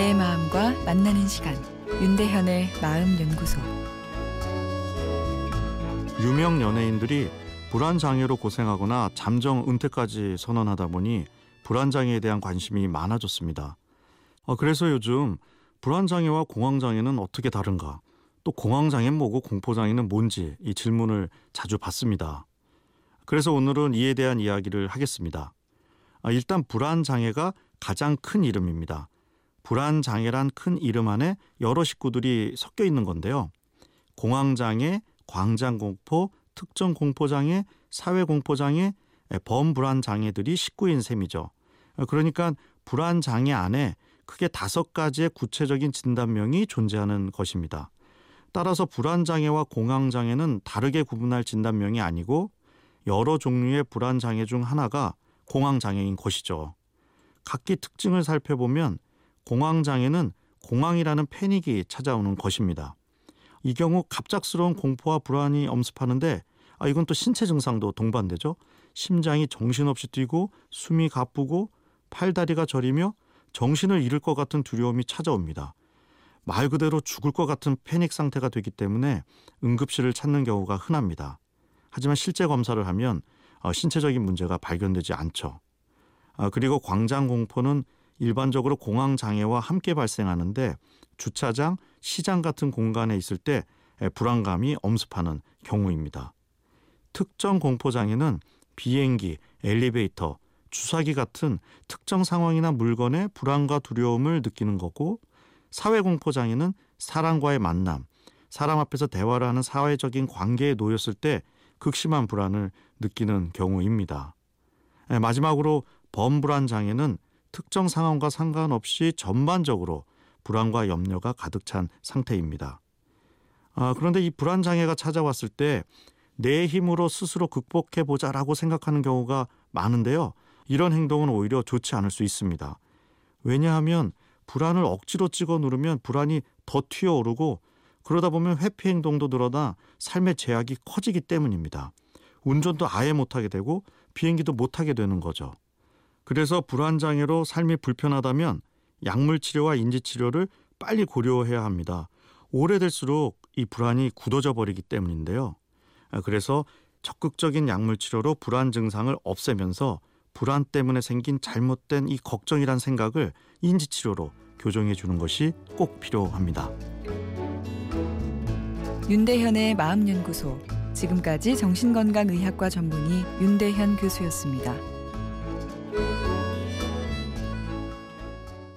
내 마음과 만나는 시간 윤대현의 마음 연구소 유명 연예인들이 불안 장애로 고생하거나 잠정 은퇴까지 선언하다 보니 불안 장애에 대한 관심이 많아졌습니다. 어, 그래서 요즘 불안 장애와 공황 장애는 어떻게 다른가? 또 공황 장애는 뭐고 공포 장애는 뭔지 이 질문을 자주 받습니다. 그래서 오늘은 이에 대한 이야기를 하겠습니다. 아, 일단 불안 장애가 가장 큰 이름입니다. 불안 장애란 큰 이름 안에 여러 식구들이 섞여 있는 건데요. 공황 장애, 광장 공포, 특정 공포 장애, 사회 공포 장애, 범불안 장애들이 식구인 셈이죠. 아, 그러니까 불안 장애 안에 크게 다섯 가지의 구체적인 진단명이 존재하는 것입니다. 따라서 불안 장애와 공황 장애는 다르게 구분할 진단명이 아니고 여러 종류의 불안 장애 중 하나가 공황 장애인 것이죠. 각기 특징을 살펴보면 공황 장애는 공황이라는 패닉이 찾아오는 것입니다. 이 경우 갑작스러운 공포와 불안이 엄습하는데 아 이건 또 신체 증상도 동반되죠. 심장이 정신없이 뛰고 숨이 가쁘고 팔다리가 저리며 정신을 잃을 것 같은 두려움이 찾아옵니다. 말 그대로 죽을 것 같은 패닉 상태가 되기 때문에 응급실을 찾는 경우가 흔합니다. 하지만 실제 검사를 하면 어, 신체적인 문제가 발견되지 않죠. 아, 그리고 광장 공포는 일반적으로 공황 장애와 함께 발생하는데 주차장, 시장 같은 공간에 있을 때 불안감이 엄습하는 경우입니다. 특정 공포 장애는 비행기, 엘리베이터, 주사기 같은 특정 상황이나 물건에 불안과 두려움을 느끼는 거고 사회 공포 장애는 사람과의 만남, 사람 앞에서 대화를 하는 사회적인 관계에 놓였을 때 극심한 불안을 느끼는 경우입니다. 마지막으로 범불안 장애는 특정 상황과 상관없이 전반적으로 불안과 염려가 가득 찬 상태입니다. 아, 그런데 이 불안 장애가 찾아왔을 때 내 힘으로 스스로 극복해 보자라고 생각하는 경우가 많은데요. 이런 행동은 오히려 좋지 않을 수 있습니다. 왜냐하면 불안을 억지로 찍어 누르면 불안이 더 튀어오르고 그러다 보면 회피 행동도 늘어나 삶의 제약이 커지기 때문입니다. 운전도 아예 못하게 되고 비행기도 못하게 되는 거죠. 그래서 불안 장애로 삶이 불편하다면 약물 치료와 인지 치료를 빨리 고려해야 합니다. 오래될수록 이 불안이 굳어져 버리기 때문인데요. 그래서 적극적인 약물 치료로 불안 증상을 없애면서 불안 때문에 생긴 잘못된 이 걱정이란 생각을 인지 치료로 교정해 주는 것이 꼭 필요합니다. 윤대현의 마음연구소 지금까지 정신건강의학과 전문의 윤대현 교수였습니다.